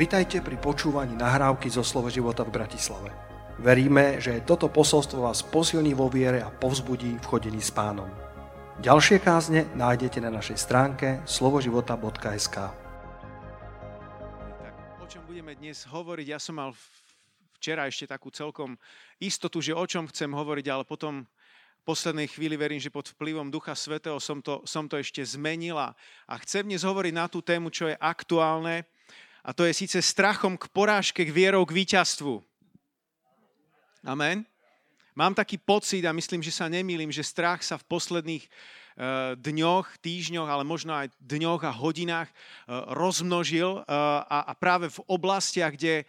Vitajte pri počúvaní nahrávky zo Slovo života v Bratislave. Veríme, že toto posolstvo vás posilní vo viere a povzbudí v chodení s pánom. Ďalšie kázne nájdete na našej stránke slovoživota.sk Tak o čom budeme dnes hovoriť? Ja som mal včera ešte takú celkom istotu, že o čom chcem hovoriť, ale potom poslednej chvíli verím, že pod vplyvom Ducha Svetého som to, som to ešte zmenila. A chcem dnes hovoriť na tú tému, čo je aktuálne, a to je síce strachom k porážke, k vierou k víťazstvu. Amen. Mám taký pocit a myslím, že sa nemýlim, že strach sa v posledných uh, dňoch, týždňoch, ale možno aj dňoch a hodinách uh, rozmnožil a, a práve v oblastiach, kde,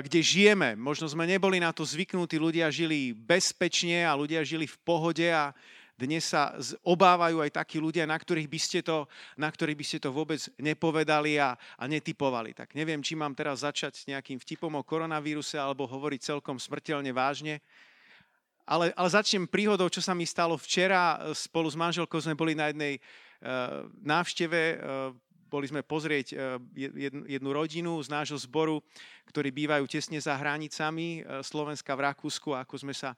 kde žijeme. Možno sme neboli na to zvyknutí, ľudia žili bezpečne a ľudia žili v pohode a, dnes sa obávajú aj takí ľudia, na ktorých by ste to, na ktorých by ste to vôbec nepovedali a, a netypovali. Tak neviem, či mám teraz začať s nejakým vtipom o koronavíruse alebo hovoriť celkom smrteľne vážne. Ale, ale začnem príhodou, čo sa mi stalo včera. Spolu s manželkou sme boli na jednej uh, návšteve. Uh, boli sme pozrieť jednu, jednu rodinu z nášho zboru, ktorí bývajú tesne za hranicami Slovenska v Rakúsku. Ako sme sa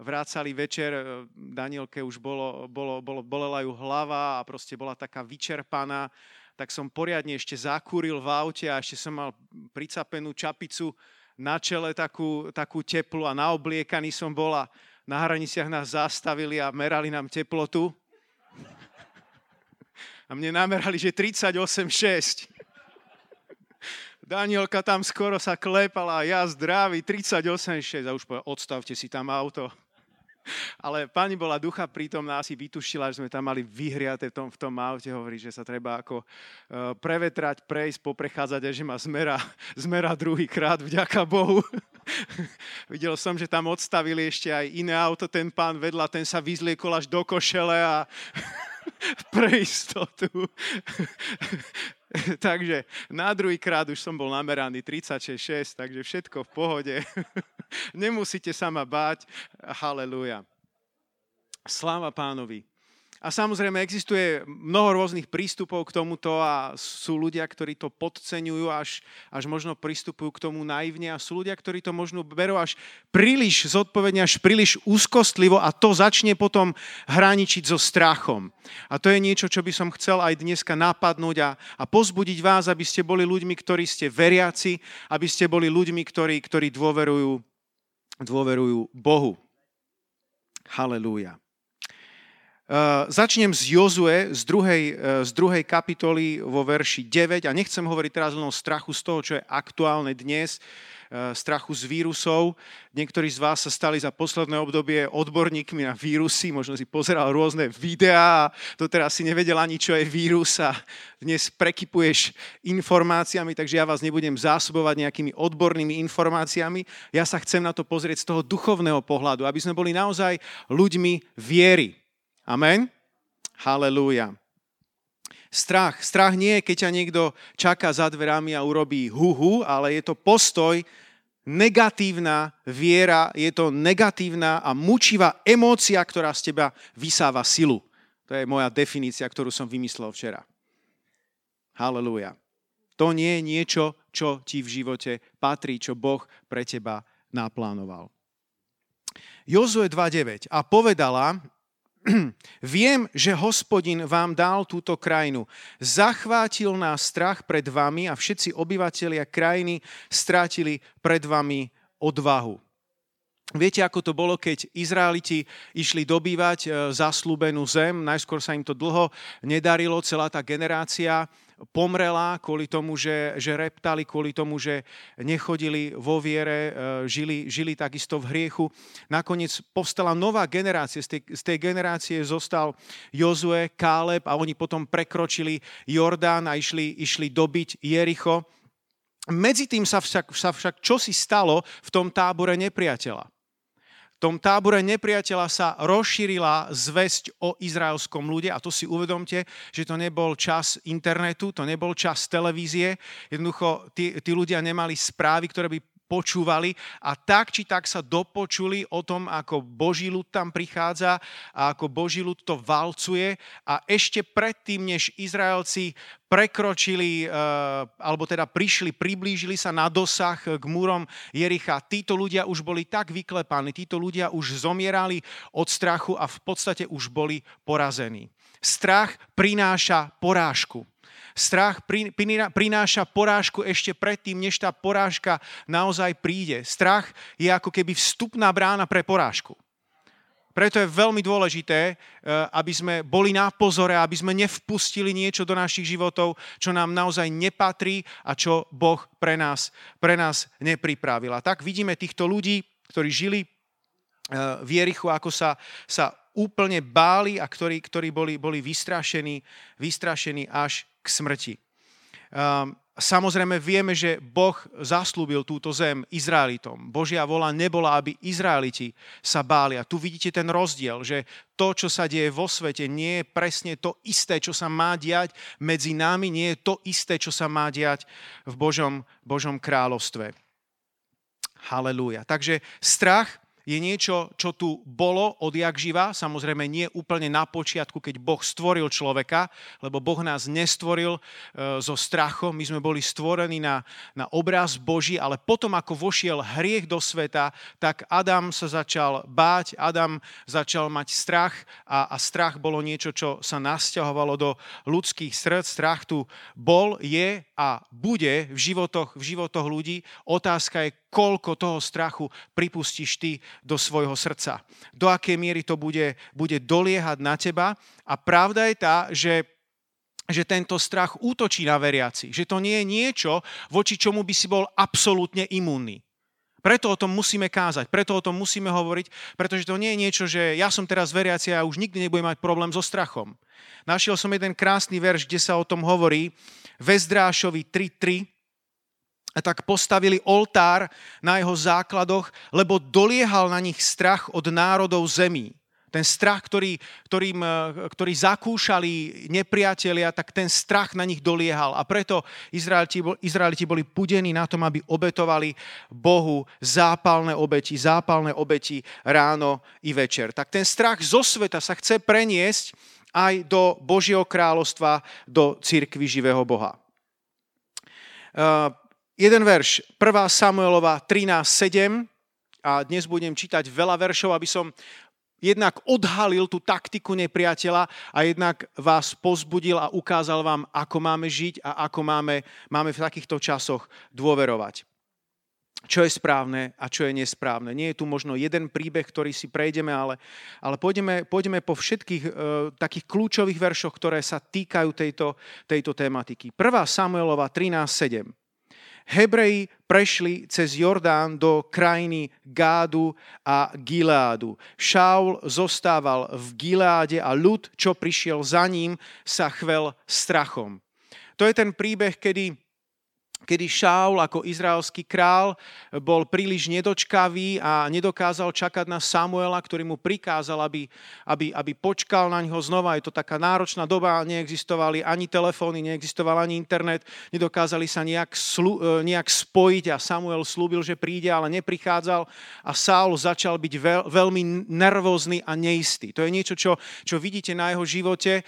vrácali večer, e, Danielke už bolo, bolo, bolo, bolela ju hlava a proste bola taká vyčerpaná, tak som poriadne ešte zakúril v aute a ešte som mal pricapenú čapicu na čele takú, takú teplu a naobliekaný som bol a na hraniciach nás zastavili a merali nám teplotu. A mne namerali, že 38,6. Danielka tam skoro sa klepala, ja zdravý, 38,6 a už povedal, odstavte si tam auto. Ale pani bola ducha prítomná, asi vytušila, že sme tam mali vyhriate v tom, v tom aute, hovorí, že sa treba ako uh, prevetrať, prejsť, poprechádzať a že ma zmera, zmera druhý krát, vďaka Bohu. Videl som, že tam odstavili ešte aj iné auto, ten pán vedľa, ten sa vyzliekol až do košele a pre istotu. takže na druhý krát už som bol nameraný 36,6, takže všetko v pohode. Nemusíte sa ma báť. Halelúja. Sláva pánovi. A samozrejme existuje mnoho rôznych prístupov k tomuto a sú ľudia, ktorí to podceňujú, až, až možno pristupujú k tomu naivne a sú ľudia, ktorí to možno berú až príliš zodpovedne, až príliš úzkostlivo a to začne potom hraničiť so strachom. A to je niečo, čo by som chcel aj dneska napadnúť a, a pozbudiť vás, aby ste boli ľuďmi, ktorí ste veriaci, aby ste boli ľuďmi, ktorí, ktorí dôverujú, dôverujú Bohu. Halelúja. Uh, začnem z Jozue, z druhej, uh, z druhej kapitoly vo verši 9 a nechcem hovoriť teraz len o strachu z toho, čo je aktuálne dnes, uh, strachu z vírusov. Niektorí z vás sa stali za posledné obdobie odborníkmi na vírusy, možno si pozeral rôzne videá a to teraz si nevedel ani, čo je vírus a dnes prekypuješ informáciami, takže ja vás nebudem zásobovať nejakými odbornými informáciami. Ja sa chcem na to pozrieť z toho duchovného pohľadu, aby sme boli naozaj ľuďmi viery Amen? Halelúja. Strach. Strach nie je, keď ťa niekto čaká za dverami a urobí huhu, ale je to postoj, negatívna viera, je to negatívna a mučivá emócia, ktorá z teba vysáva silu. To je moja definícia, ktorú som vymyslel včera. Halelúja. To nie je niečo, čo ti v živote patrí, čo Boh pre teba naplánoval. Jozue 2.9. A povedala, Viem, že hospodin vám dal túto krajinu. Zachvátil nás strach pred vami a všetci obyvatelia krajiny strátili pred vami odvahu. Viete, ako to bolo, keď Izraeliti išli dobývať e, zaslúbenú zem. Najskôr sa im to dlho nedarilo, celá tá generácia pomrela kvôli tomu, že, že reptali, kvôli tomu, že nechodili vo viere, e, žili, žili takisto v hriechu. Nakoniec povstala nová generácia. Z tej, z tej generácie zostal Jozue, Káleb a oni potom prekročili Jordán a išli, išli dobiť Jericho. Medzi tým sa však, sa však čosi stalo v tom tábore nepriateľa tom tábore nepriateľa sa rozšírila zväzť o izraelskom ľude a to si uvedomte, že to nebol čas internetu, to nebol čas televízie. Jednoducho tí, tí ľudia nemali správy, ktoré by počúvali a tak či tak sa dopočuli o tom, ako Boží ľud tam prichádza a ako Boží ľud to valcuje a ešte predtým, než Izraelci prekročili, eh, alebo teda prišli, priblížili sa na dosah k múrom Jericha. Títo ľudia už boli tak vyklepaní, títo ľudia už zomierali od strachu a v podstate už boli porazení. Strach prináša porážku. Strach prináša porážku ešte predtým, než tá porážka naozaj príde. Strach je ako keby vstupná brána pre porážku. Preto je veľmi dôležité, eh, aby sme boli na pozore, aby sme nevpustili niečo do našich životov, čo nám naozaj nepatrí a čo Boh pre nás, pre nás nepripravil. A tak vidíme týchto ľudí, ktorí žili eh, v Jerichu, ako sa, sa úplne báli a ktorí, ktorí boli, boli vystrašení, vystrašení až k smrti. Um, samozrejme vieme, že Boh zaslúbil túto zem Izraelitom. Božia vola nebola, aby Izraeliti sa báli. A tu vidíte ten rozdiel, že to, čo sa deje vo svete, nie je presne to isté, čo sa má diať medzi nami, nie je to isté, čo sa má diať v Božom, Božom kráľovstve. Halelúja. Takže strach je niečo, čo tu bolo odjak živa, samozrejme nie úplne na počiatku, keď Boh stvoril človeka, lebo Boh nás nestvoril e, so strachom, my sme boli stvorení na, na obraz Boží, ale potom, ako vošiel hriech do sveta, tak Adam sa začal báť, Adam začal mať strach a, a strach bolo niečo, čo sa nasťahovalo do ľudských srdc. Strach tu bol, je a bude v životoch, v životoch ľudí. Otázka je, koľko toho strachu pripustíš ty do svojho srdca. Do akej miery to bude, bude doliehať na teba. A pravda je tá, že že tento strach útočí na veriaci. Že to nie je niečo, voči čomu by si bol absolútne imúnny. Preto o tom musíme kázať, preto o tom musíme hovoriť, pretože to nie je niečo, že ja som teraz veriaci a už nikdy nebudem mať problém so strachom. Našiel som jeden krásny verš, kde sa o tom hovorí. Vezdrášovi 3.3 a tak postavili oltár na jeho základoch, lebo doliehal na nich strach od národov zemí. Ten strach, ktorý, ktorým, e, ktorý zakúšali nepriatelia, tak ten strach na nich doliehal. A preto Izraeliti, Izraeliti boli pudení na tom, aby obetovali Bohu zápalné obeti, zápalné obeti ráno i večer. Tak ten strach zo sveta sa chce preniesť aj do Božieho kráľovstva, do církvy živého Boha. Jeden verš, 1. Samuelova 13.7 a dnes budem čítať veľa veršov, aby som jednak odhalil tú taktiku nepriateľa a jednak vás pozbudil a ukázal vám, ako máme žiť a ako máme, máme v takýchto časoch dôverovať. Čo je správne a čo je nesprávne. Nie je tu možno jeden príbeh, ktorý si prejdeme, ale, ale pôjdeme, pôjdeme po všetkých e, takých kľúčových veršoch, ktoré sa týkajú tejto, tejto tematiky. 1. Samuelova 13.7. Hebreji prešli cez Jordán do krajiny Gádu a Gileádu. Šaul zostával v Gileáde a ľud, čo prišiel za ním, sa chvel strachom. To je ten príbeh, kedy kedy Šaul ako izraelský král bol príliš nedočkavý a nedokázal čakať na Samuela, ktorý mu prikázal, aby, aby, aby počkal na ňo znova. Je to taká náročná doba, neexistovali ani telefóny, neexistoval ani internet, nedokázali sa nejak, slu, e, nejak spojiť a Samuel slúbil, že príde, ale neprichádzal a Saul začal byť veľ, veľmi nervózny a neistý. To je niečo, čo, čo vidíte na jeho živote, e,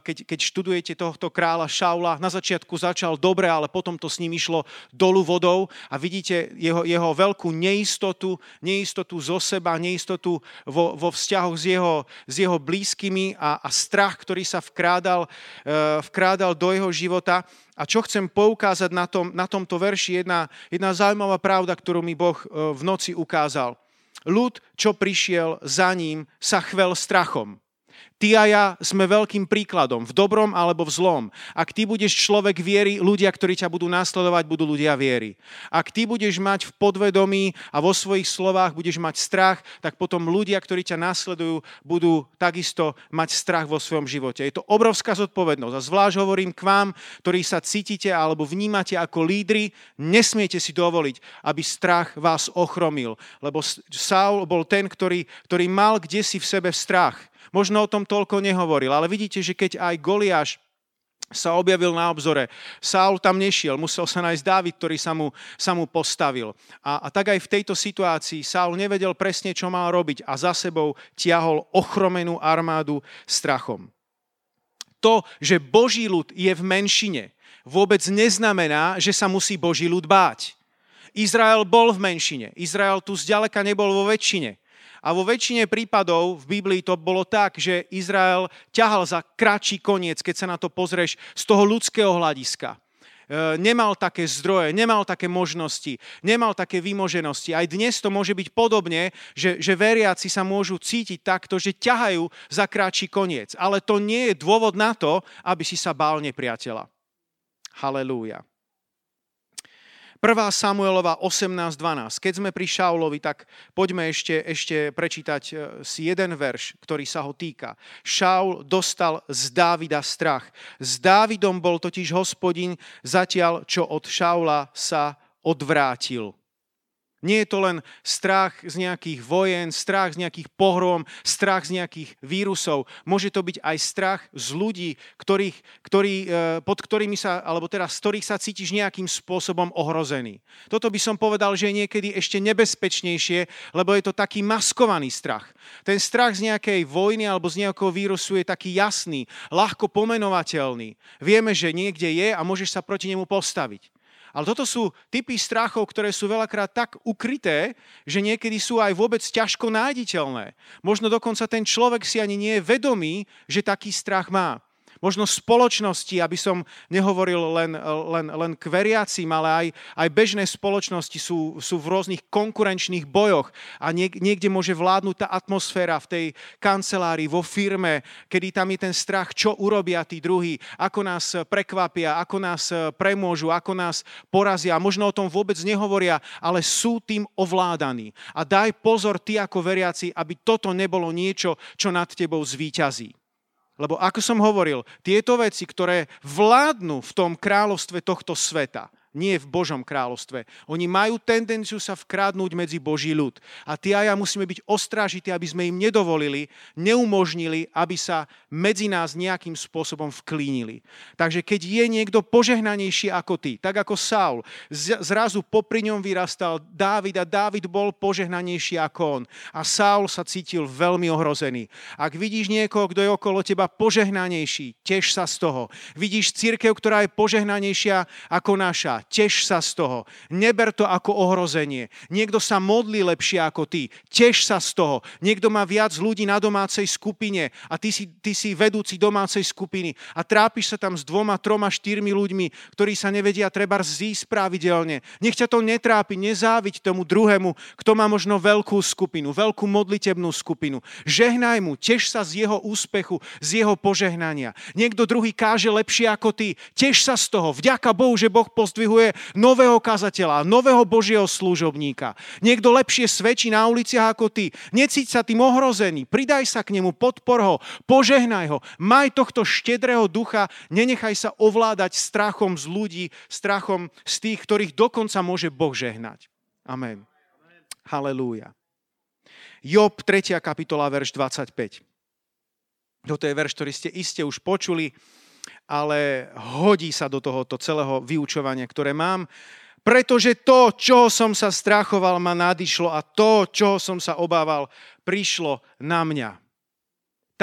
keď, keď študujete tohto kráľa Šaula. Na začiatku začal dobre, ale potom to s ním išlo dolu vodou a vidíte jeho, jeho veľkú neistotu, neistotu zo seba, neistotu vo, vo vzťahoch s jeho, s jeho blízkymi a, a strach, ktorý sa vkrádal, uh, vkrádal do jeho života. A čo chcem poukázať na, tom, na tomto verši, jedna, jedna zaujímavá pravda, ktorú mi Boh uh, v noci ukázal. Ľud, čo prišiel za ním, sa chvel strachom. Ty a ja sme veľkým príkladom, v dobrom alebo v zlom. Ak ty budeš človek viery, ľudia, ktorí ťa budú nasledovať, budú ľudia viery. Ak ty budeš mať v podvedomí a vo svojich slovách budeš mať strach, tak potom ľudia, ktorí ťa nasledujú, budú takisto mať strach vo svojom živote. Je to obrovská zodpovednosť. A zvlášť hovorím k vám, ktorí sa cítite alebo vnímate ako lídry, nesmiete si dovoliť, aby strach vás ochromil. Lebo Saul bol ten, ktorý, ktorý mal kde si v sebe strach možno o tom toľko nehovoril, ale vidíte, že keď aj Goliáš sa objavil na obzore. Saul tam nešiel, musel sa nájsť Dávid, ktorý sa mu, sa mu postavil. A, a tak aj v tejto situácii Saul nevedel presne, čo mal robiť a za sebou tiahol ochromenú armádu strachom. To, že Boží ľud je v menšine, vôbec neznamená, že sa musí Boží ľud báť. Izrael bol v menšine. Izrael tu zďaleka nebol vo väčšine. A vo väčšine prípadov v Biblii to bolo tak, že Izrael ťahal za kratší koniec, keď sa na to pozrieš z toho ľudského hľadiska. E, nemal také zdroje, nemal také možnosti, nemal také vymoženosti. Aj dnes to môže byť podobne, že, že veriaci sa môžu cítiť takto, že ťahajú za kratší koniec. Ale to nie je dôvod na to, aby si sa bál nepriateľa. Halelúja. 1. Samuelova 18.12. Keď sme pri Šaulovi, tak poďme ešte, ešte prečítať e, si jeden verš, ktorý sa ho týka. Šaul dostal z Dávida strach. S Dávidom bol totiž hospodin zatiaľ, čo od Šaula sa odvrátil. Nie je to len strach z nejakých vojen, strach z nejakých pohrom, strach z nejakých vírusov. Môže to byť aj strach z ľudí, ktorých, ktorý, e, pod ktorými sa, alebo teda z ktorých sa cítiš nejakým spôsobom ohrozený. Toto by som povedal, že je niekedy ešte nebezpečnejšie, lebo je to taký maskovaný strach. Ten strach z nejakej vojny alebo z nejakého vírusu je taký jasný, ľahko pomenovateľný. Vieme, že niekde je a môžeš sa proti nemu postaviť. Ale toto sú typy strachov, ktoré sú veľakrát tak ukryté, že niekedy sú aj vôbec ťažko nájditeľné. Možno dokonca ten človek si ani nie je vedomý, že taký strach má možno spoločnosti, aby som nehovoril len, len, len k veriacim, ale aj, aj bežné spoločnosti sú, sú v rôznych konkurenčných bojoch a niek, niekde môže vládnuť tá atmosféra v tej kancelárii, vo firme, kedy tam je ten strach, čo urobia tí druhí, ako nás prekvapia, ako nás premôžu, ako nás porazia. Možno o tom vôbec nehovoria, ale sú tým ovládaní. A daj pozor ty ako veriaci, aby toto nebolo niečo, čo nad tebou zvíťazí. Lebo ako som hovoril, tieto veci, ktoré vládnu v tom kráľovstve tohto sveta, nie v Božom kráľovstve. Oni majú tendenciu sa vkrádnuť medzi Boží ľud. A ty a ja musíme byť ostrážití, aby sme im nedovolili, neumožnili, aby sa medzi nás nejakým spôsobom vklínili. Takže keď je niekto požehnanejší ako ty, tak ako Saul, zrazu popri ňom vyrastal Dávid a Dávid bol požehnanejší ako on. A Saul sa cítil veľmi ohrozený. Ak vidíš niekoho, kto je okolo teba požehnanejší, teš sa z toho. Vidíš církev, ktorá je požehnanejšia ako naša, teš sa z toho. Neber to ako ohrozenie. Niekto sa modlí lepšie ako ty. Teš sa z toho. Niekto má viac ľudí na domácej skupine a ty si, ty si vedúci domácej skupiny a trápiš sa tam s dvoma, troma, štyrmi ľuďmi, ktorí sa nevedia treba zísť pravidelne. Nech ťa to netrápi, nezáviť tomu druhému, kto má možno veľkú skupinu, veľkú modlitebnú skupinu. Žehnaj mu, teš sa z jeho úspechu, z jeho požehnania. Niekto druhý káže lepšie ako ty. Teš sa z toho. Vďaka Bohu, že Boh pozdvihuje potrebuje nového kazateľa, nového Božieho služobníka. Niekto lepšie svedčí na uliciach ako ty. Necíť sa tým ohrozený. Pridaj sa k nemu, podpor ho, požehnaj ho. Maj tohto štedrého ducha, nenechaj sa ovládať strachom z ľudí, strachom z tých, ktorých dokonca môže Boh žehnať. Amen. Halelúja. Job 3. kapitola, verš 25. Toto je verš, ktorý ste iste už počuli ale hodí sa do tohoto celého vyučovania, ktoré mám, pretože to, čo som sa strachoval, ma nadišlo a to, čo som sa obával, prišlo na mňa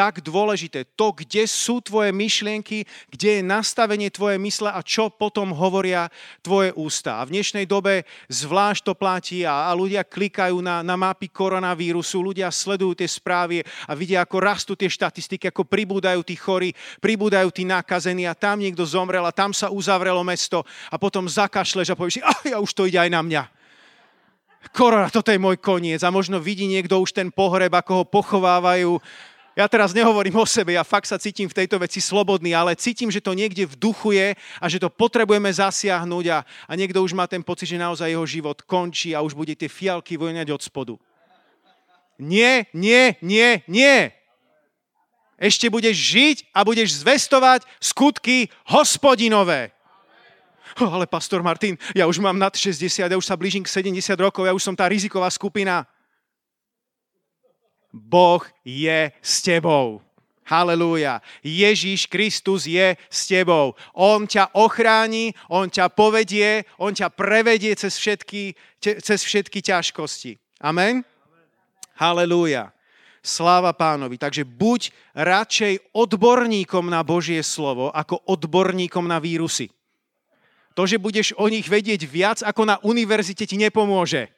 tak dôležité. To, kde sú tvoje myšlienky, kde je nastavenie tvoje mysle a čo potom hovoria tvoje ústa. A v dnešnej dobe zvlášť to platí a, a ľudia klikajú na, na mapy koronavírusu, ľudia sledujú tie správy a vidia, ako rastú tie štatistiky, ako pribúdajú tí chorí, pribúdajú tí nakazení a tam niekto zomrel a tam sa uzavrelo mesto a potom zakašleš a povieš ah, ja už to ide aj na mňa korona, toto je môj koniec. A možno vidí niekto už ten pohreb, ako ho pochovávajú ja teraz nehovorím o sebe, ja fakt sa cítim v tejto veci slobodný, ale cítim, že to niekde v duchu je a že to potrebujeme zasiahnuť a, a niekto už má ten pocit, že naozaj jeho život končí a už bude tie fialky vojňať od spodu. Nie, nie, nie, nie. Ešte budeš žiť a budeš zvestovať skutky hospodinové. Ale pastor Martin, ja už mám nad 60, ja už sa blížim k 70 rokov, ja už som tá riziková skupina. Boh je s tebou. Halelúja. Ježíš Kristus je s tebou. On ťa ochráni, on ťa povedie, on ťa prevedie cez všetky, cez všetky ťažkosti. Amen? Halelúja. Sláva pánovi. Takže buď radšej odborníkom na Božie slovo, ako odborníkom na vírusy. To, že budeš o nich vedieť viac ako na univerzite, ti nepomôže.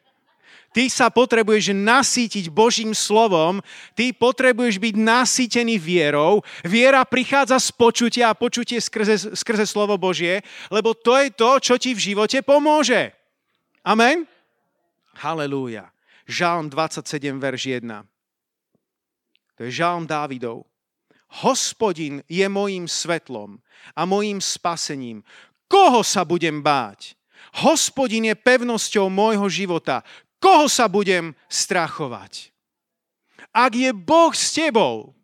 Ty sa potrebuješ nasýtiť Božím slovom, ty potrebuješ byť nasýtený vierou. Viera prichádza z počutia a počutie skrze, skrze slovo Božie, lebo to je to, čo ti v živote pomôže. Amen? Halelúja. Žalm 27, verš 1. To je žalm Dávidov. Hospodin je mojím svetlom a mojím spasením. Koho sa budem báť? Hospodin je pevnosťou môjho života. Koho sa budem strachovať? Ak je Boh s tebou,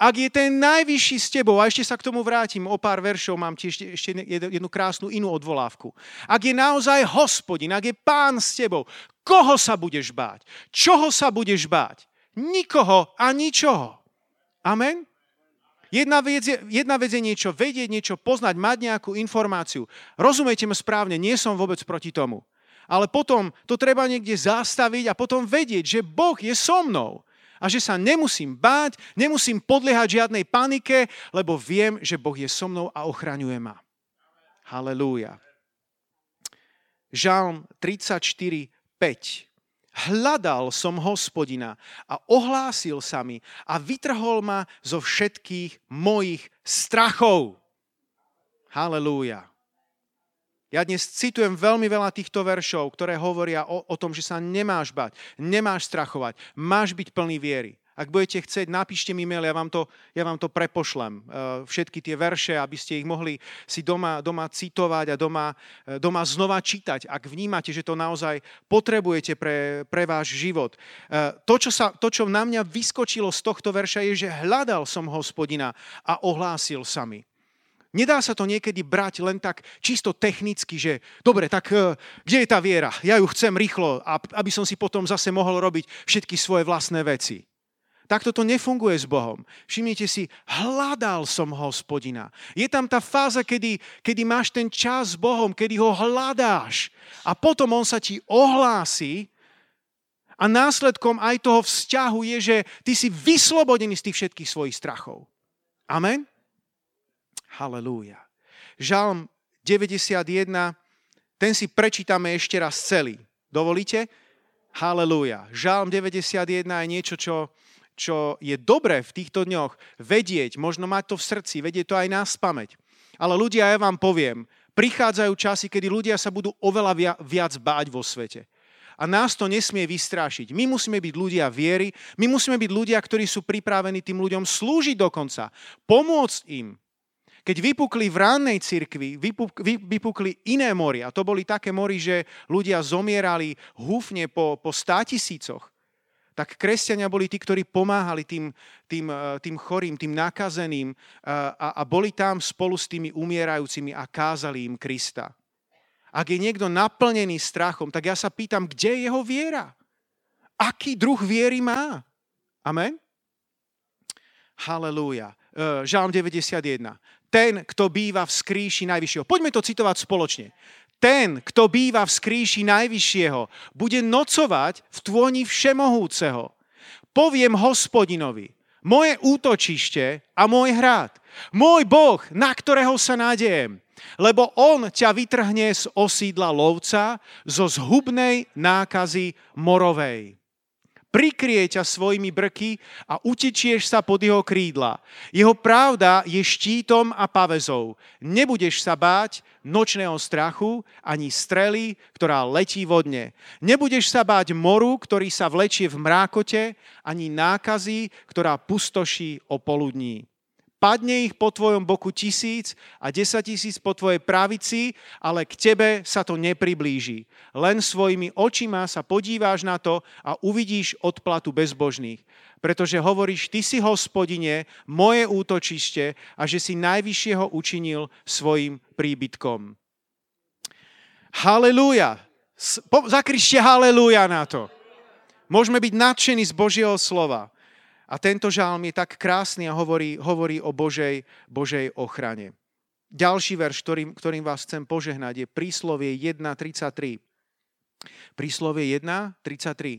ak je ten najvyšší s tebou, a ešte sa k tomu vrátim, o pár veršov mám ti ešte, ešte jednu krásnu inú odvolávku. Ak je naozaj hospodin, ak je pán s tebou, koho sa budeš báť? Čoho sa budeš báť? Nikoho a ničoho. Amen? Jedna vec, je, jedna vec je niečo vedieť, niečo poznať, mať nejakú informáciu. Rozumiete ma správne, nie som vôbec proti tomu ale potom to treba niekde zastaviť a potom vedieť, že Boh je so mnou a že sa nemusím báť, nemusím podliehať žiadnej panike, lebo viem, že Boh je so mnou a ochraňuje ma. Halelúja. Žalm 34, 5. Hľadal som hospodina a ohlásil sa mi a vytrhol ma zo všetkých mojich strachov. Halelúja. Ja dnes citujem veľmi veľa týchto veršov, ktoré hovoria o, o tom, že sa nemáš bať, nemáš strachovať, máš byť plný viery. Ak budete chcieť, napíšte mi mail, ja vám to, ja vám to prepošlem. Uh, všetky tie verše, aby ste ich mohli si doma, doma citovať a doma, uh, doma znova čítať, ak vnímate, že to naozaj potrebujete pre, pre váš život. Uh, to, čo sa, to, čo na mňa vyskočilo z tohto verša, je, že hľadal som hospodina a ohlásil sa mi. Nedá sa to niekedy brať len tak čisto technicky, že dobre, tak uh, kde je tá viera? Ja ju chcem rýchlo, aby som si potom zase mohol robiť všetky svoje vlastné veci. Takto to nefunguje s Bohom. Všimnite si, hľadal som hospodina. Je tam tá fáza, kedy, kedy máš ten čas s Bohom, kedy ho hľadáš. A potom on sa ti ohlási a následkom aj toho vzťahu je, že ty si vyslobodený z tých všetkých svojich strachov. Amen? Halelúja. Žalm 91, ten si prečítame ešte raz celý. Dovolíte? Halelúja. Žalm 91 je niečo, čo, čo je dobré v týchto dňoch vedieť, možno mať to v srdci, vedieť to aj nás pamäť. Ale ľudia, ja vám poviem, prichádzajú časy, kedy ľudia sa budú oveľa viac báť vo svete. A nás to nesmie vystrášiť. My musíme byť ľudia viery, my musíme byť ľudia, ktorí sú pripravení tým ľuďom slúžiť dokonca, pomôcť im, keď vypukli v rannej cirkvi, vypukli iné mori, a to boli také mori, že ľudia zomierali húfne po, po státisícoch, tak kresťania boli tí, ktorí pomáhali tým, tým, eh, tým chorým, tým nakazeným eh, a, a boli tam spolu s tými umierajúcimi a kázali im Krista. Ak je niekto naplnený strachom, tak ja sa pýtam, kde je jeho viera? Aký druh viery má? Amen? Halelúja. Eh, Žálm 91 ten, kto býva v skríši Najvyššieho. Poďme to citovať spoločne. Ten, kto býva v skríši Najvyššieho, bude nocovať v tvoni Všemohúceho. Poviem hospodinovi, moje útočište a môj hrad, môj Boh, na ktorého sa nádejem, lebo on ťa vytrhne z osídla lovca, zo zhubnej nákazy morovej prikrie ťa svojimi brky a utečieš sa pod jeho krídla. Jeho pravda je štítom a pavezou. Nebudeš sa báť nočného strachu ani strely, ktorá letí vodne. Nebudeš sa báť moru, ktorý sa vlečie v mrákote, ani nákazy, ktorá pustoší o poludní. Padne ich po tvojom boku tisíc a desať tisíc po tvojej pravici, ale k tebe sa to nepriblíži. Len svojimi očima sa podíváš na to a uvidíš odplatu bezbožných. Pretože hovoríš, ty si hospodine, moje útočište a že si najvyššieho učinil svojim príbytkom. Halelúja. Zakrište halelúja na to. Môžeme byť nadšení z Božieho slova. A tento žálm je tak krásny a hovorí, hovorí o Božej, Božej ochrane. Ďalší verš, ktorým, ktorým vás chcem požehnať, je príslovie 1.33. Príslovie 1.33.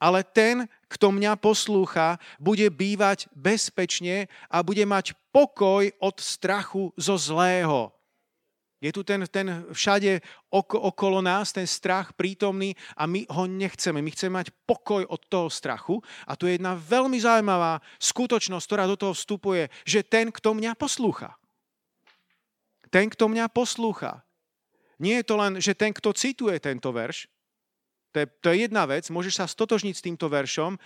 Ale ten, kto mňa poslúcha, bude bývať bezpečne a bude mať pokoj od strachu zo zlého. Je tu ten, ten všade oko, okolo nás, ten strach prítomný a my ho nechceme. My chceme mať pokoj od toho strachu. A tu je jedna veľmi zaujímavá skutočnosť, ktorá do toho vstupuje, že ten, kto mňa poslúcha. Ten, kto mňa poslúcha. Nie je to len, že ten, kto cituje tento verš, to je, to je jedna vec, môžeš sa stotožniť s týmto veršom. E,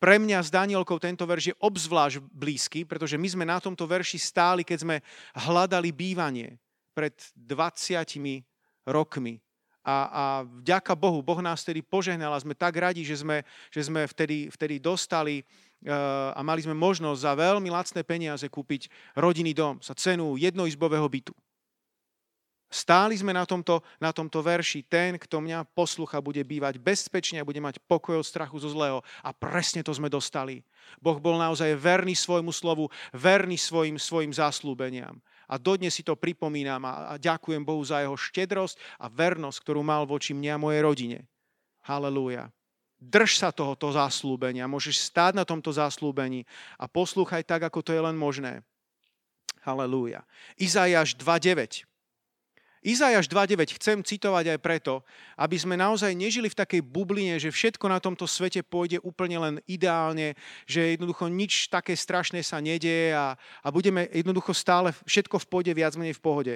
pre mňa s Danielkou tento verš je obzvlášť blízky, pretože my sme na tomto verši stáli, keď sme hľadali bývanie pred 20 rokmi. A, a vďaka Bohu, Boh nás vtedy požehnal a sme tak radi, že sme, že sme vtedy, vtedy dostali uh, a mali sme možnosť za veľmi lacné peniaze kúpiť rodinný dom za cenu jednoizbového bytu. Stáli sme na tomto, na tomto verši. Ten, kto mňa poslucha, bude bývať bezpečne a bude mať pokoj od strachu zo zlého. A presne to sme dostali. Boh bol naozaj verný svojmu slovu, verný svojim, svojim zaslúbeniam. A dodnes si to pripomínam a, ďakujem Bohu za jeho štedrosť a vernosť, ktorú mal voči mňa a mojej rodine. Halelúja. Drž sa tohoto zaslúbenia. Môžeš stáť na tomto zaslúbení a poslúchaj tak, ako to je len možné. Halelúja. Izajáš 2.9. Izajaš 2.9 chcem citovať aj preto, aby sme naozaj nežili v takej bubline, že všetko na tomto svete pôjde úplne len ideálne, že jednoducho nič také strašné sa nedieje a, a budeme jednoducho stále všetko v pôde, viac menej v pohode.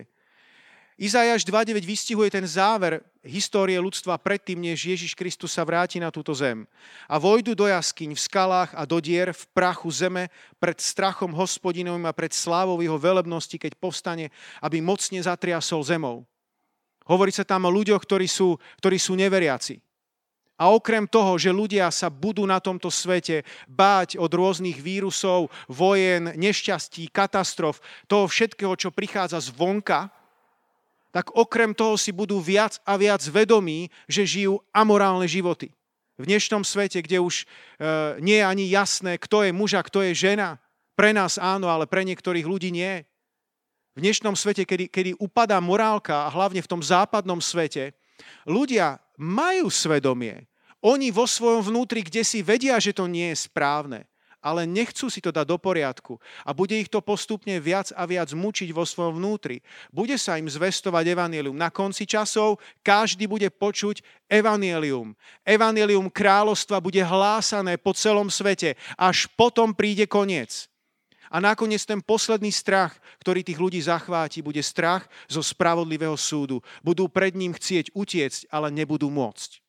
Izajaš 2.9 vystihuje ten záver histórie ľudstva predtým, než Ježiš Kristus sa vráti na túto zem. A vojdu do jaskyň v skalách a do dier v prachu zeme pred strachom hospodinovým a pred slávou jeho velebnosti, keď povstane, aby mocne zatriasol zemou. Hovorí sa tam o ľuďoch, ktorí sú, ktorí sú neveriaci. A okrem toho, že ľudia sa budú na tomto svete báť od rôznych vírusov, vojen, nešťastí, katastrof, toho všetkého, čo prichádza zvonka, tak okrem toho si budú viac a viac vedomí, že žijú amorálne životy. V dnešnom svete, kde už e, nie je ani jasné, kto je muž a kto je žena, pre nás áno, ale pre niektorých ľudí nie. V dnešnom svete, kedy, kedy upadá morálka, a hlavne v tom západnom svete, ľudia majú svedomie. Oni vo svojom vnútri, kde si vedia, že to nie je správne ale nechcú si to dať do poriadku a bude ich to postupne viac a viac mučiť vo svojom vnútri. Bude sa im zvestovať evanelium. Na konci časov každý bude počuť evanelium. Evanelium kráľovstva bude hlásané po celom svete, až potom príde koniec. A nakoniec ten posledný strach, ktorý tých ľudí zachváti, bude strach zo spravodlivého súdu. Budú pred ním chcieť utiecť, ale nebudú môcť.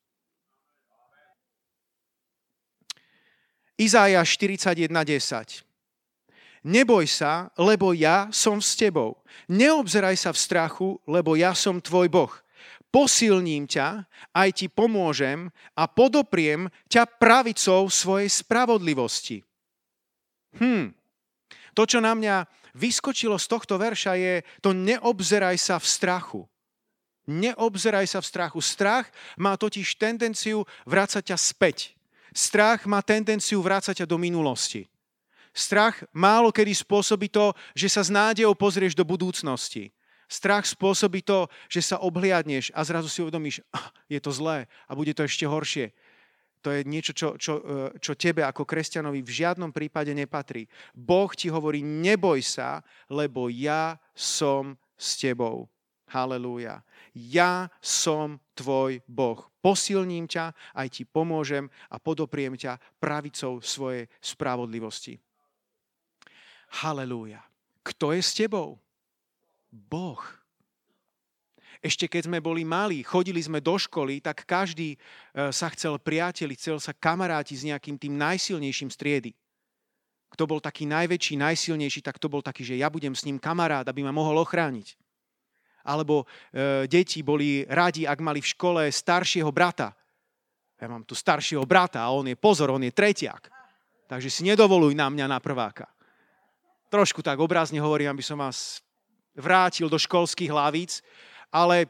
Izája 41.10. Neboj sa, lebo ja som s tebou. Neobzeraj sa v strachu, lebo ja som tvoj Boh. Posilním ťa, aj ti pomôžem a podopriem ťa pravicou svojej spravodlivosti. Hm. To, čo na mňa vyskočilo z tohto verša je to neobzeraj sa v strachu. Neobzeraj sa v strachu. Strach má totiž tendenciu vrácať ťa späť Strach má tendenciu vrácať ťa do minulosti. Strach málo kedy spôsobí to, že sa s nádejou pozrieš do budúcnosti. Strach spôsobí to, že sa obhliadneš a zrazu si uvedomíš, ah, je to zlé a bude to ešte horšie. To je niečo, čo, čo, e, čo tebe ako kresťanovi v žiadnom prípade nepatrí. Boh ti hovorí, neboj sa, lebo ja som s tebou. Halelúja. Ja som tvoj Boh. Posilním ťa, aj ti pomôžem a podopriem ťa pravicou svojej spravodlivosti. Halelúja. Kto je s tebou? Boh. Ešte keď sme boli malí, chodili sme do školy, tak každý e, sa chcel priateliť, chcel sa kamaráti s nejakým tým najsilnejším striedy. Kto bol taký najväčší, najsilnejší, tak to bol taký, že ja budem s ním kamarát, aby ma mohol ochrániť alebo e, deti boli radi, ak mali v škole staršieho brata. Ja mám tu staršieho brata a on je, pozor, on je tretiak. Takže si nedovoluj na mňa na prváka. Trošku tak obrazne hovorím, aby som vás vrátil do školských hlavíc, ale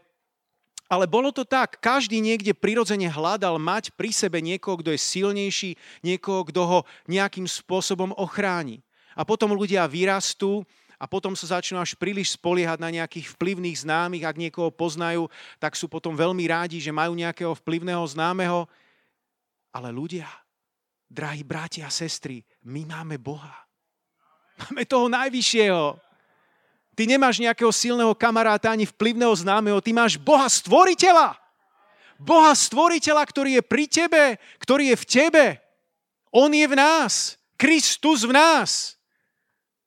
Ale bolo to tak, každý niekde prirodzene hľadal mať pri sebe niekoho, kto je silnejší, niekoho, kto ho nejakým spôsobom ochráni. A potom ľudia vyrastú a potom sa začnú až príliš spoliehať na nejakých vplyvných známych. Ak niekoho poznajú, tak sú potom veľmi rádi, že majú nejakého vplyvného známeho. Ale ľudia, drahí bratia a sestry, my máme Boha. Máme toho najvyššieho. Ty nemáš nejakého silného kamaráta ani vplyvného známeho, ty máš Boha stvoriteľa. Boha stvoriteľa, ktorý je pri tebe, ktorý je v tebe. On je v nás. Kristus v nás.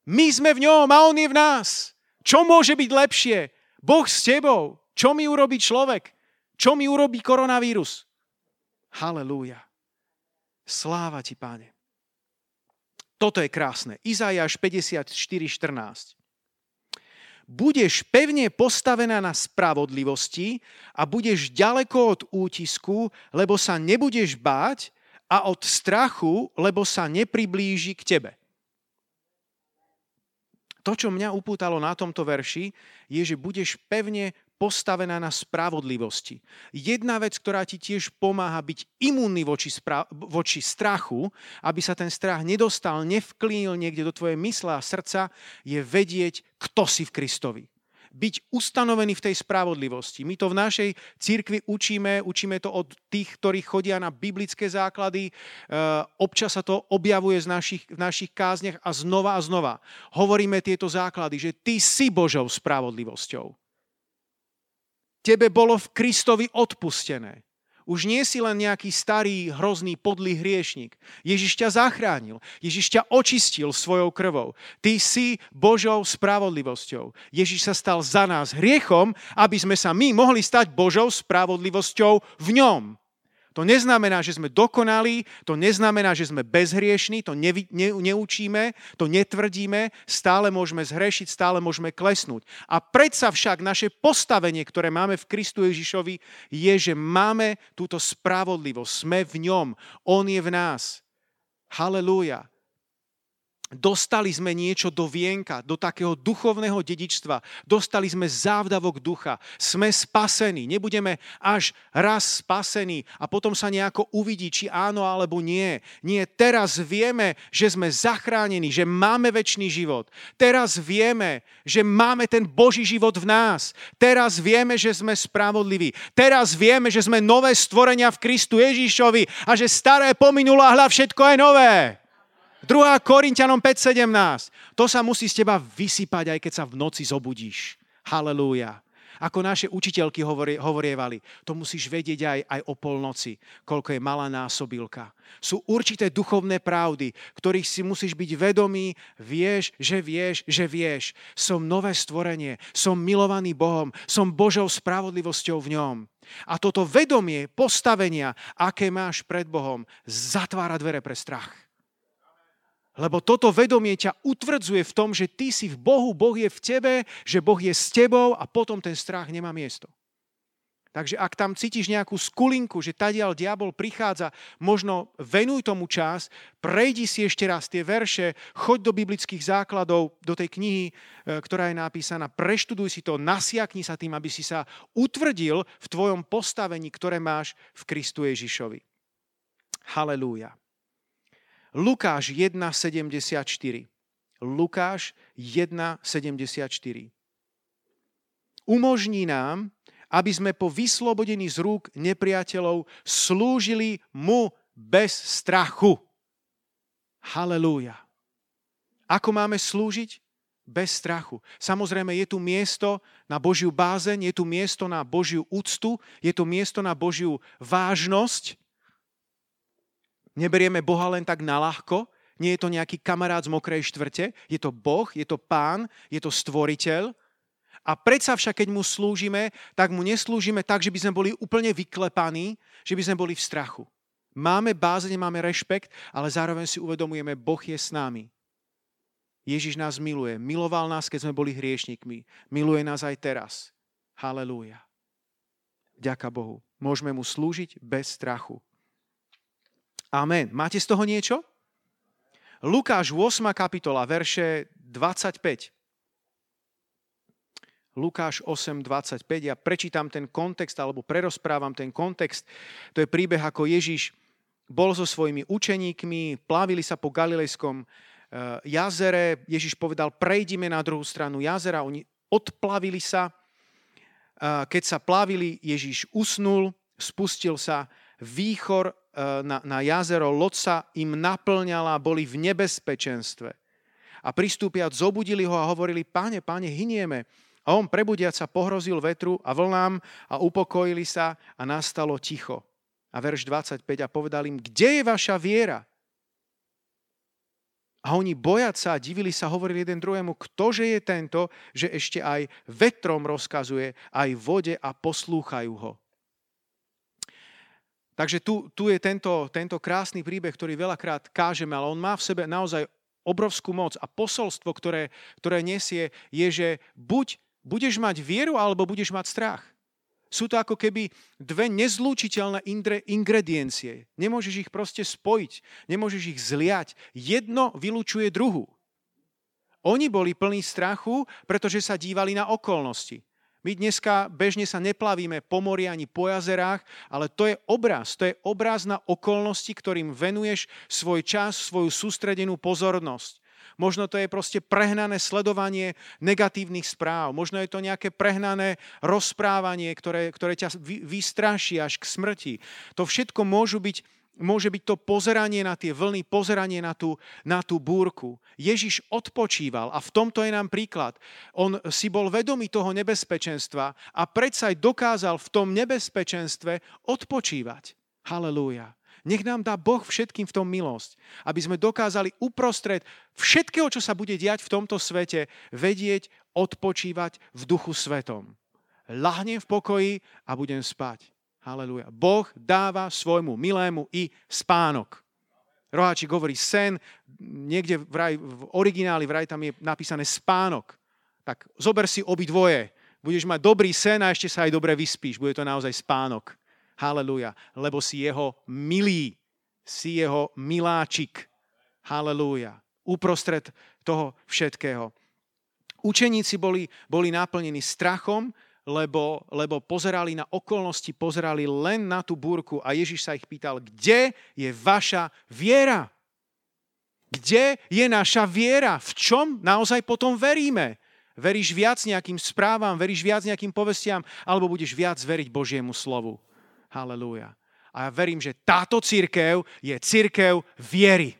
My sme v ňom a on je v nás. Čo môže byť lepšie? Boh s tebou. Čo mi urobí človek? Čo mi urobí koronavírus? Halelúja. Sláva ti, páne. Toto je krásne. Izajáš 54.14 budeš pevne postavená na spravodlivosti a budeš ďaleko od útisku, lebo sa nebudeš báť a od strachu, lebo sa nepriblíži k tebe. To, čo mňa upútalo na tomto verši, je, že budeš pevne postavená na spravodlivosti. Jedna vec, ktorá ti tiež pomáha byť imúnny voči, spra- voči strachu, aby sa ten strach nedostal, nevklínil niekde do tvojej mysle a srdca, je vedieť, kto si v Kristovi byť ustanovený v tej spravodlivosti. My to v našej cirkvi učíme, učíme to od tých, ktorí chodia na biblické základy. E, občas sa to objavuje z našich, v našich kázniach a znova a znova. Hovoríme tieto základy, že ty si Božou spravodlivosťou. Tebe bolo v Kristovi odpustené. Už nie si len nejaký starý, hrozný, podlý hriešnik. Ježiš ťa zachránil. Ježiš ťa očistil svojou krvou. Ty si Božou spravodlivosťou. Ježiš sa stal za nás hriechom, aby sme sa my mohli stať Božou spravodlivosťou v ňom. To neznamená, že sme dokonalí, to neznamená, že sme bezhriešní, to ne, ne, neučíme, to netvrdíme, stále môžeme zhrešiť, stále môžeme klesnúť. A predsa však naše postavenie, ktoré máme v Kristu Ježišovi, je, že máme túto spravodlivosť, sme v ňom, on je v nás. Halelúja. Dostali sme niečo do vienka, do takého duchovného dedičstva. Dostali sme závdavok ducha. Sme spasení. Nebudeme až raz spasení a potom sa nejako uvidí, či áno alebo nie. Nie, teraz vieme, že sme zachránení, že máme väčší život. Teraz vieme, že máme ten Boží život v nás. Teraz vieme, že sme spravodliví. Teraz vieme, že sme nové stvorenia v Kristu Ježišovi a že staré pominulo a hľa všetko je nové. 2. Korintianom 5.17. To sa musí z teba vysypať, aj keď sa v noci zobudíš. Halelúja. Ako naše učiteľky hovori, hovorievali, to musíš vedieť aj, aj o polnoci, koľko je malá násobilka. Sú určité duchovné pravdy, ktorých si musíš byť vedomý, vieš, že vieš, že vieš. Som nové stvorenie, som milovaný Bohom, som Božou spravodlivosťou v ňom. A toto vedomie, postavenia, aké máš pred Bohom, zatvára dvere pre strach. Lebo toto vedomie ťa utvrdzuje v tom, že ty si v Bohu, Boh je v tebe, že Boh je s tebou a potom ten strach nemá miesto. Takže ak tam cítiš nejakú skulinku, že tadiaľ diabol prichádza, možno venuj tomu čas, prejdi si ešte raz tie verše, choď do biblických základov, do tej knihy, e, ktorá je napísaná, preštuduj si to, nasiakni sa tým, aby si sa utvrdil v tvojom postavení, ktoré máš v Kristu Ježišovi. Halelúja. Lukáš 1.74. Lukáš 1.74. Umožní nám, aby sme po vyslobodení z rúk nepriateľov slúžili mu bez strachu. Halelúja. Ako máme slúžiť? Bez strachu. Samozrejme, je tu miesto na Božiu bázeň, je tu miesto na Božiu úctu, je tu miesto na Božiu vážnosť, Neberieme Boha len tak naľahko, nie je to nejaký kamarát z mokrej štvrte, je to Boh, je to Pán, je to Stvoriteľ. A predsa však, keď mu slúžime, tak mu neslúžime tak, že by sme boli úplne vyklepaní, že by sme boli v strachu. Máme bázeň, máme rešpekt, ale zároveň si uvedomujeme, Boh je s nami. Ježiš nás miluje. Miloval nás, keď sme boli hriešnikmi. Miluje nás aj teraz. Halelúja. Ďaká Bohu. Môžeme mu slúžiť bez strachu. Amen. Máte z toho niečo? Lukáš 8. kapitola, verše 25. Lukáš 8.25. Ja prečítam ten kontext, alebo prerozprávam ten kontext. To je príbeh, ako Ježiš bol so svojimi učeníkmi, plávili sa po Galilejskom eh, jazere. Ježiš povedal, prejdime na druhú stranu jazera. Oni odplavili sa. Keď sa plavili, Ježiš usnul, spustil sa výchor eh, na, na jazero, loď sa im naplňala, boli v nebezpečenstve. A pristúpiac, zobudili ho a hovorili, páne, páne, hynieme. A on prebudiac sa pohrozil vetru a vlnám a upokojili sa a nastalo ticho. A verš 25 a povedal im, kde je vaša viera? A oni bojať sa a divili sa, hovorili jeden druhému, ktože je tento, že ešte aj vetrom rozkazuje, aj vode a poslúchajú ho. Takže tu, tu je tento, tento krásny príbeh, ktorý veľakrát kážeme, ale on má v sebe naozaj obrovskú moc. A posolstvo, ktoré, ktoré nesie, je, že buď Budeš mať vieru alebo budeš mať strach. Sú to ako keby dve nezlúčiteľné ingrediencie. Nemôžeš ich proste spojiť, nemôžeš ich zliať. Jedno vylúčuje druhu. Oni boli plní strachu, pretože sa dívali na okolnosti. My dneska bežne sa neplavíme po mori ani po jazerách, ale to je obraz. To je obraz na okolnosti, ktorým venuješ svoj čas, svoju sústredenú pozornosť. Možno to je proste prehnané sledovanie negatívnych správ. Možno je to nejaké prehnané rozprávanie, ktoré, ktoré ťa vystraší až k smrti. To všetko môžu byť môže byť to pozeranie na tie vlny, pozeranie na tú, na tú búrku. Ježiš odpočíval a v tomto je nám príklad. On si bol vedomý toho nebezpečenstva a predsa aj dokázal v tom nebezpečenstve odpočívať. Halelúja. Nech nám dá Boh všetkým v tom milosť, aby sme dokázali uprostred všetkého, čo sa bude diať v tomto svete, vedieť odpočívať v duchu svetom. Lahnem v pokoji a budem spať. Haleluja. Boh dáva svojmu milému i spánok. Roháčik hovorí sen, niekde vraj, v origináli vraj tam je napísané spánok. Tak zober si obi dvoje. Budeš mať dobrý sen a ešte sa aj dobre vyspíš. Bude to naozaj spánok. Haleluja. Lebo si jeho milý, si jeho miláčik. Haleluja. Uprostred toho všetkého. Učeníci boli, boli naplnení strachom, lebo, lebo pozerali na okolnosti, pozerali len na tú búrku a Ježiš sa ich pýtal, kde je vaša viera? Kde je naša viera? V čom naozaj potom veríme? Veríš viac nejakým správam, veríš viac nejakým povestiam, alebo budeš viac veriť Božiemu slovu? Halelúja. A ja verím, že táto církev je církev viery.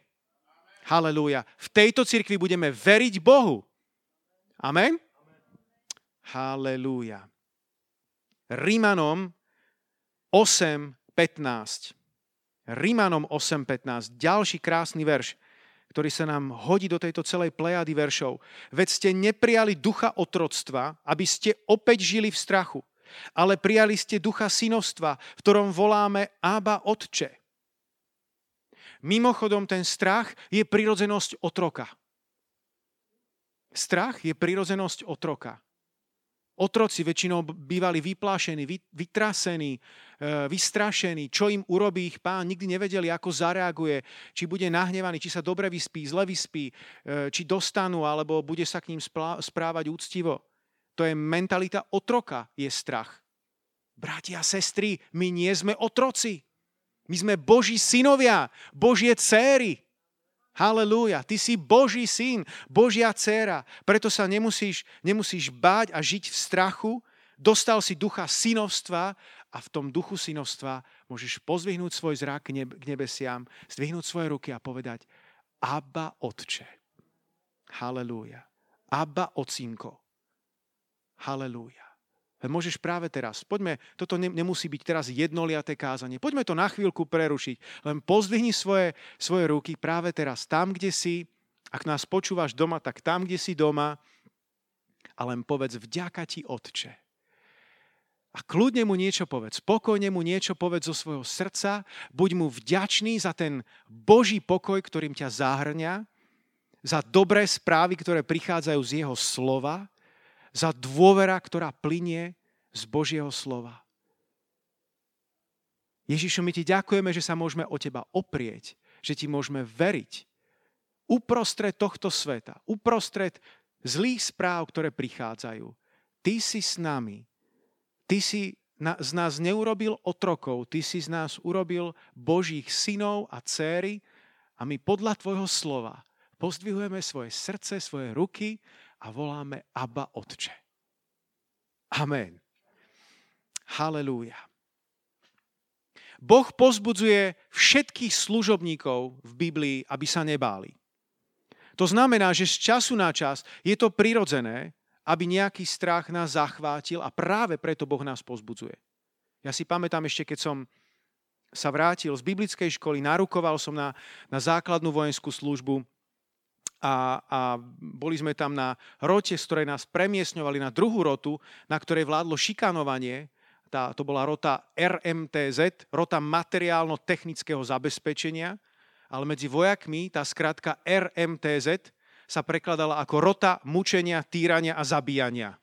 Halelúja. V tejto církvi budeme veriť Bohu. Amen? Halelúja. Rímanom 8.15. Rímanom 8.15. Ďalší krásny verš, ktorý sa nám hodí do tejto celej plejady veršov. Veď ste neprijali ducha otroctva, aby ste opäť žili v strachu ale prijali ste ducha synovstva, v ktorom voláme Ába Otče. Mimochodom, ten strach je prirodzenosť otroka. Strach je prirodzenosť otroka. Otroci väčšinou bývali vyplášení, vytrasení, e, vystrašení. Čo im urobí ich pán, nikdy nevedeli, ako zareaguje. Či bude nahnevaný, či sa dobre vyspí, zle vyspí, e, či dostanú, alebo bude sa k ním správať úctivo. To je mentalita otroka, je strach. Bratia a sestry, my nie sme otroci. My sme Boží synovia, Božie céry. Halelúja, ty si Boží syn, Božia dcéra. Preto sa nemusíš, nemusíš báť a žiť v strachu. Dostal si ducha synovstva a v tom duchu synovstva môžeš pozvihnúť svoj zrak k nebesiam, zdvihnúť svoje ruky a povedať Abba Otče. Halelúja. Abba Ocinko. Halelúja. Môžeš práve teraz, poďme, toto nemusí byť teraz jednoliaté kázanie, poďme to na chvíľku prerušiť, len pozdvihni svoje, svoje ruky práve teraz, tam, kde si, ak nás počúvaš doma, tak tam, kde si doma. A len povedz vďaka ti, Otče. A kľudne mu niečo povedz, spokojne mu niečo povedz zo svojho srdca, buď mu vďačný za ten Boží pokoj, ktorým ťa zahrňa, za dobré správy, ktoré prichádzajú z jeho slova, za dôvera, ktorá plinie z Božieho slova. Ježišu, my ti ďakujeme, že sa môžeme o teba oprieť, že ti môžeme veriť uprostred tohto sveta, uprostred zlých správ, ktoré prichádzajú. ty si s nami. Ty si na, z nás neurobil otrokov, ty si z nás urobil Božích synov a céry a my podľa tvojho slova pozdvihujeme svoje srdce, svoje ruky a voláme Abba Otče. Amen. Halelúja. Boh pozbudzuje všetkých služobníkov v Biblii, aby sa nebáli. To znamená, že z času na čas je to prirodzené, aby nejaký strach nás zachvátil a práve preto Boh nás pozbudzuje. Ja si pamätám ešte, keď som sa vrátil z biblickej školy, narukoval som na, na základnú vojenskú službu a, a boli sme tam na rote, z ktorej nás premiesňovali na druhú rotu, na ktorej vládlo šikanovanie tá, to bola rota RMTZ, rota materiálno-technického zabezpečenia, ale medzi vojakmi tá skratka RMTZ sa prekladala ako rota mučenia, týrania a zabíjania.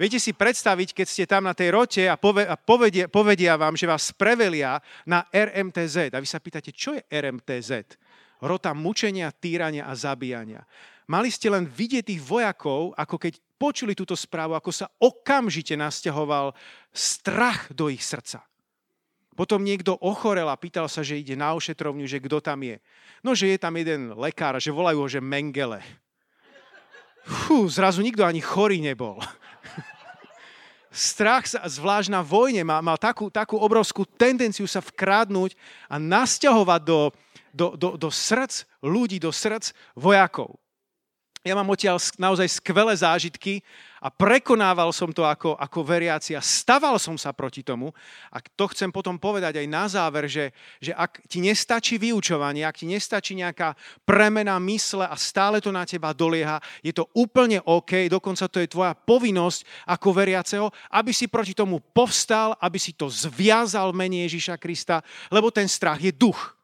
Viete si predstaviť, keď ste tam na tej rote a, povedia, povedia vám, že vás prevelia na RMTZ. A vy sa pýtate, čo je RMTZ? Rota mučenia, týrania a zabíjania. Mali ste len vidieť tých vojakov, ako keď počuli túto správu, ako sa okamžite nasťahoval strach do ich srdca. Potom niekto ochorel a pýtal sa, že ide na ošetrovňu, že kto tam je. No, že je tam jeden lekár, že volajú ho, že Mengele. Fú, zrazu nikto ani chorý nebol. Strach sa, zvlášť na vojne, mal, mal takú, takú obrovskú tendenciu sa vkrádnuť a nasťahovať do, do, do, do srdc ľudí, do srdc vojakov ja mám odtiaľ naozaj skvelé zážitky a prekonával som to ako, ako veriaci a staval som sa proti tomu. A to chcem potom povedať aj na záver, že, že ak ti nestačí vyučovanie, ak ti nestačí nejaká premena mysle a stále to na teba dolieha, je to úplne OK, dokonca to je tvoja povinnosť ako veriaceho, aby si proti tomu povstal, aby si to zviazal mene Ježiša Krista, lebo ten strach je duch.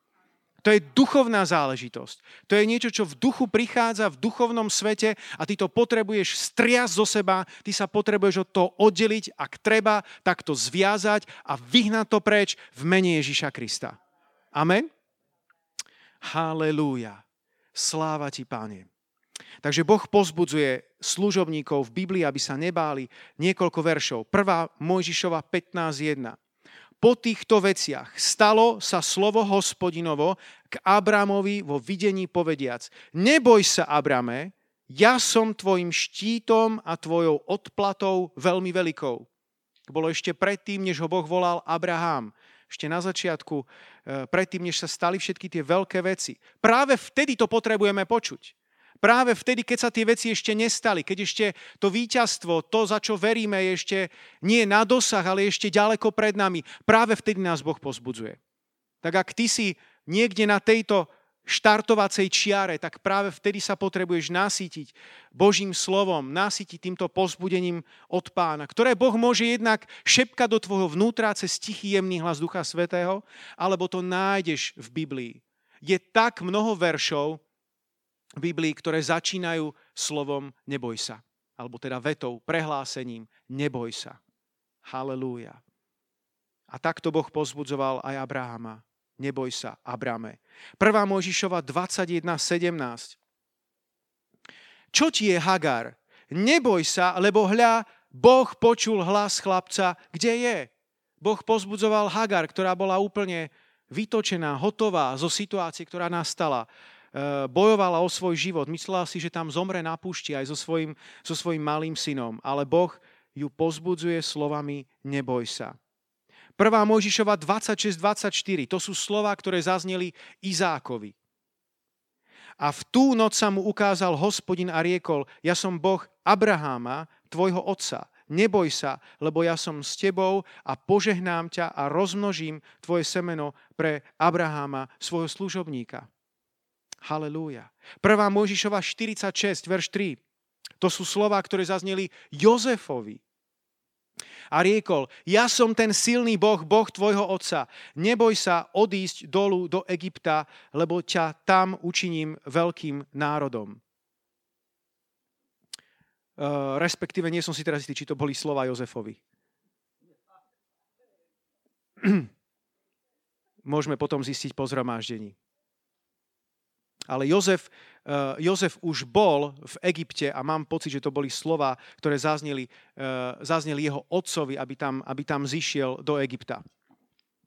To je duchovná záležitosť. To je niečo, čo v duchu prichádza v duchovnom svete a ty to potrebuješ striasť zo seba, ty sa potrebuješ od toho oddeliť, ak treba, tak to zviazať a vyhnať to preč v mene Ježiša Krista. Amen? Halelúja. Sláva ti, Páne. Takže Boh pozbudzuje služobníkov v Biblii, aby sa nebáli niekoľko veršov. Prvá Mojžišova 15.1 po týchto veciach stalo sa slovo hospodinovo k Abramovi vo videní povediac. Neboj sa, Abrame, ja som tvojim štítom a tvojou odplatou veľmi veľkou. To bolo ešte predtým, než ho Boh volal Abraham. Ešte na začiatku, eh, predtým, než sa stali všetky tie veľké veci. Práve vtedy to potrebujeme počuť. Práve vtedy, keď sa tie veci ešte nestali, keď ešte to víťazstvo, to, za čo veríme, je ešte nie na dosah, ale ešte ďaleko pred nami. Práve vtedy nás Boh pozbudzuje. Tak ak ty si niekde na tejto štartovacej čiare, tak práve vtedy sa potrebuješ nasítiť Božím slovom, nasítiť týmto pozbudením od pána, ktoré Boh môže jednak šepkať do tvojho vnútra cez tichý jemný hlas Ducha Svetého, alebo to nájdeš v Biblii. Je tak mnoho veršov, Biblii, ktoré začínajú slovom neboj sa. Alebo teda vetou, prehlásením neboj sa. Halelúja. A takto Boh pozbudzoval aj Abrahama. Neboj sa, Abrame. 1. Možišova 21.17. Čo ti je Hagar? Neboj sa, lebo hľa, Boh počul hlas chlapca, kde je. Boh pozbudzoval Hagar, ktorá bola úplne vytočená, hotová zo situácie, ktorá nastala. Eh, bojovala o svoj život. Myslela si, že tam zomre na púšti aj so svojim, so svojim malým synom. Ale Boh ju pozbudzuje slovami neboj sa. 1. Mojžišova 26-24, to sú slova, ktoré zazneli Izákovi. A v tú noc sa mu ukázal hospodin a riekol, ja som Boh Abraháma, tvojho otca. Neboj sa, lebo ja som s tebou a požehnám ťa a rozmnožím tvoje semeno pre Abraháma, svojho služobníka. Halelúja. 1. Mojžišova 46, verš 3. To sú slova, ktoré zazneli Jozefovi. A riekol, ja som ten silný Boh, Boh tvojho otca. Neboj sa odísť dolu do Egypta, lebo ťa tam učiním veľkým národom. Uh, respektíve nie som si teraz istý, či to boli slova Jozefovi. Môžeme potom zistiť po zhromaždení. Ale Jozef, uh, Jozef už bol v Egypte a mám pocit, že to boli slova, ktoré zazneli, uh, zazneli jeho otcovi, aby tam, aby tam zišiel do Egypta.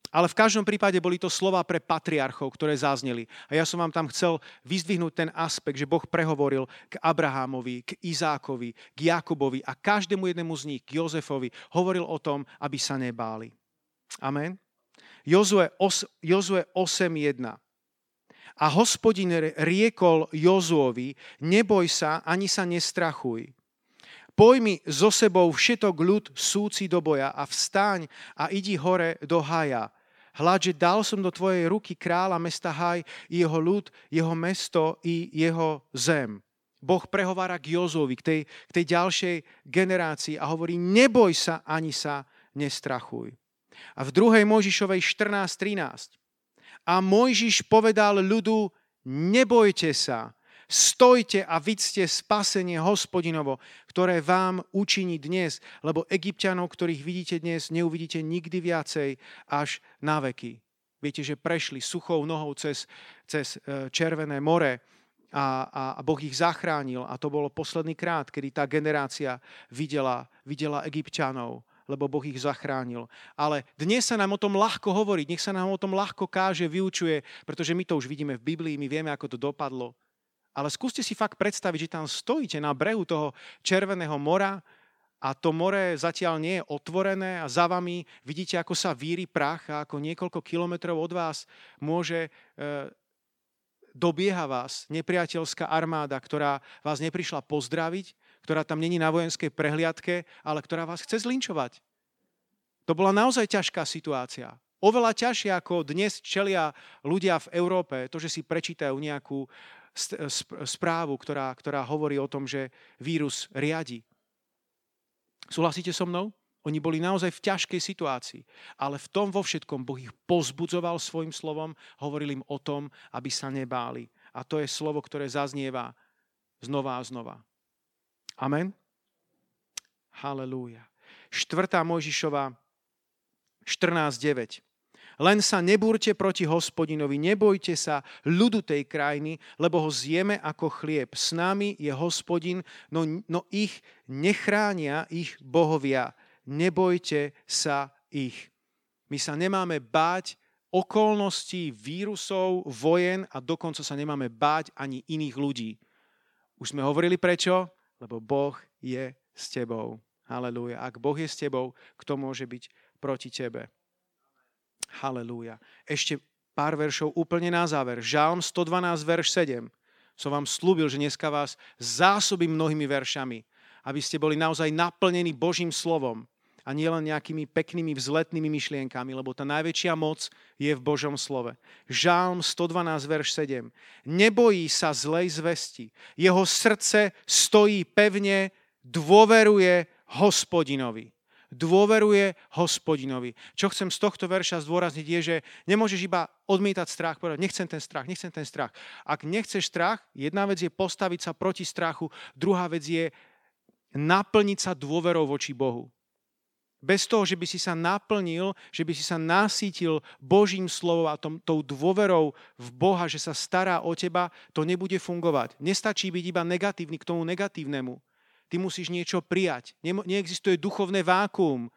Ale v každom prípade boli to slova pre patriarchov, ktoré zazneli. A ja som vám tam chcel vyzdvihnúť ten aspekt, že Boh prehovoril k Abrahámovi, k Izákovi, k Jakobovi a každému jednému z nich, k Jozefovi, hovoril o tom, aby sa nebáli. Amen. Jozue 8.1. A hospodin riekol Jozuovi, neboj sa, ani sa nestrachuj. Pojmi so sebou všetok ľud súci do boja a vstaň a idi hore do haja Hľad, že dal som do tvojej ruky kráľa mesta Haj, jeho ľud, jeho mesto i jeho zem. Boh prehovára k Jozovi, k tej, k tej ďalšej generácii a hovorí, neboj sa, ani sa nestrachuj. A v 2. Mojžišovej 14.13. A Mojžiš povedal ľudu, nebojte sa, Stojte a vidzte spasenie hospodinovo, ktoré vám učiní dnes, lebo egyptianov, ktorých vidíte dnes, neuvidíte nikdy viacej až na veky. Viete, že prešli suchou nohou cez, cez e, Červené more a, a, a Boh ich zachránil. A to bolo posledný krát, kedy tá generácia videla, videla egyptianov lebo Boh ich zachránil. Ale dnes sa nám o tom ľahko hovorí, nech sa nám o tom ľahko káže, vyučuje, pretože my to už vidíme v Biblii, my vieme, ako to dopadlo. Ale skúste si fakt predstaviť, že tam stojíte na brehu toho Červeného mora a to more zatiaľ nie je otvorené a za vami vidíte, ako sa víri prach a ako niekoľko kilometrov od vás môže e, dobieha vás nepriateľská armáda, ktorá vás neprišla pozdraviť, ktorá tam není na vojenskej prehliadke, ale ktorá vás chce zlinčovať. To bola naozaj ťažká situácia. Oveľa ťažšia ako dnes čelia ľudia v Európe, to, že si prečítajú nejakú správu, ktorá, ktorá hovorí o tom, že vírus riadi. Súhlasíte so mnou? Oni boli naozaj v ťažkej situácii, ale v tom vo všetkom Boh ich pozbudzoval svojim slovom, hovoril im o tom, aby sa nebáli. A to je slovo, ktoré zaznieva znova a znova. Amen? Halelúja. 4. Mojžišova 14.9. Len sa nebúrte proti hospodinovi, nebojte sa ľudu tej krajiny, lebo ho zjeme ako chlieb. S nami je hospodin, no, no ich nechránia ich bohovia. Nebojte sa ich. My sa nemáme báť okolností vírusov, vojen a dokonca sa nemáme báť ani iných ľudí. Už sme hovorili prečo? Lebo Boh je s tebou. Halelúja. Ak Boh je s tebou, kto môže byť proti tebe? Halelúja. Ešte pár veršov úplne na záver. Žalm 112, verš 7. Som vám slúbil, že dneska vás zásobím mnohými veršami, aby ste boli naozaj naplnení Božím slovom a nielen nejakými peknými vzletnými myšlienkami, lebo tá najväčšia moc je v Božom slove. Žálm 112, verš 7. Nebojí sa zlej zvesti. Jeho srdce stojí pevne, dôveruje hospodinovi dôveruje hospodinovi. Čo chcem z tohto verša zdôrazniť je, že nemôžeš iba odmietať strach, povedať, nechcem ten strach, nechcem ten strach. Ak nechceš strach, jedna vec je postaviť sa proti strachu, druhá vec je naplniť sa dôverou voči Bohu. Bez toho, že by si sa naplnil, že by si sa nasítil Božím slovom a tom, tou dôverou v Boha, že sa stará o teba, to nebude fungovať. Nestačí byť iba negatívny k tomu negatívnemu. Ty musíš niečo prijať. Neexistuje duchovné vákuum.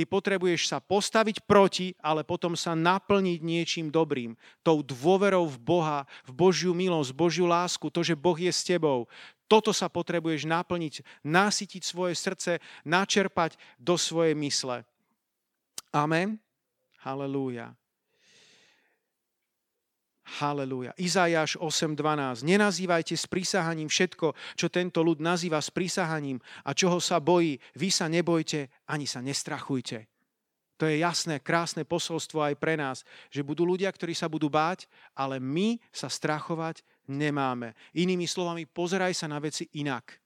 Ty potrebuješ sa postaviť proti, ale potom sa naplniť niečím dobrým. Tou dôverou v Boha, v Božiu milosť, Božiu lásku, to, že Boh je s tebou. Toto sa potrebuješ naplniť, nasytiť svoje srdce, načerpať do svojej mysle. Amen. Halelúja. Halelúja. Izajáš 8.12. Nenazývajte s prísahaním všetko, čo tento ľud nazýva s prísahaním a čoho sa bojí. Vy sa nebojte, ani sa nestrachujte. To je jasné, krásne posolstvo aj pre nás, že budú ľudia, ktorí sa budú báť, ale my sa strachovať nemáme. Inými slovami, pozeraj sa na veci inak.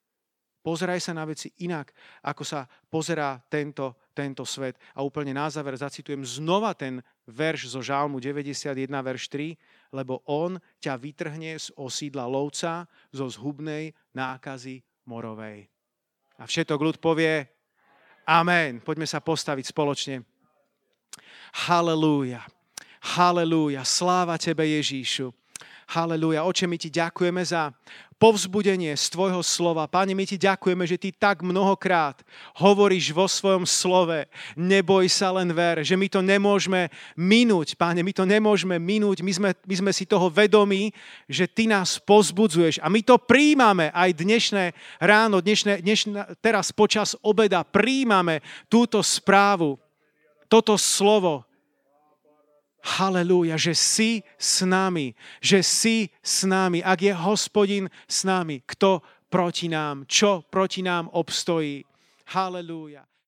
Pozeraj sa na veci inak, ako sa pozerá tento, tento svet. A úplne na záver zacitujem znova ten verš zo Žálmu 91, verš 3, lebo on ťa vytrhne z osídla lovca, zo zhubnej nákazy morovej. A všetok ľud povie Amen. Poďme sa postaviť spoločne. Halelúja. Halelúja. Sláva Tebe, Ježíšu. Halelúja. Oče, my ti ďakujeme za povzbudenie z Tvojho slova. Páne, my Ti ďakujeme, že Ty tak mnohokrát hovoríš vo svojom slove, neboj sa, len ver, že my to nemôžeme minúť, Páne, my to nemôžeme minúť, my sme, my sme si toho vedomí, že Ty nás pozbudzuješ a my to príjmame aj dnešné ráno, dnešné, dnešné, teraz počas obeda príjmame túto správu, toto slovo, Halelúja, že si s nami, že si s nami. Ak je hospodin s nami, kto proti nám, čo proti nám obstojí. Halelúja.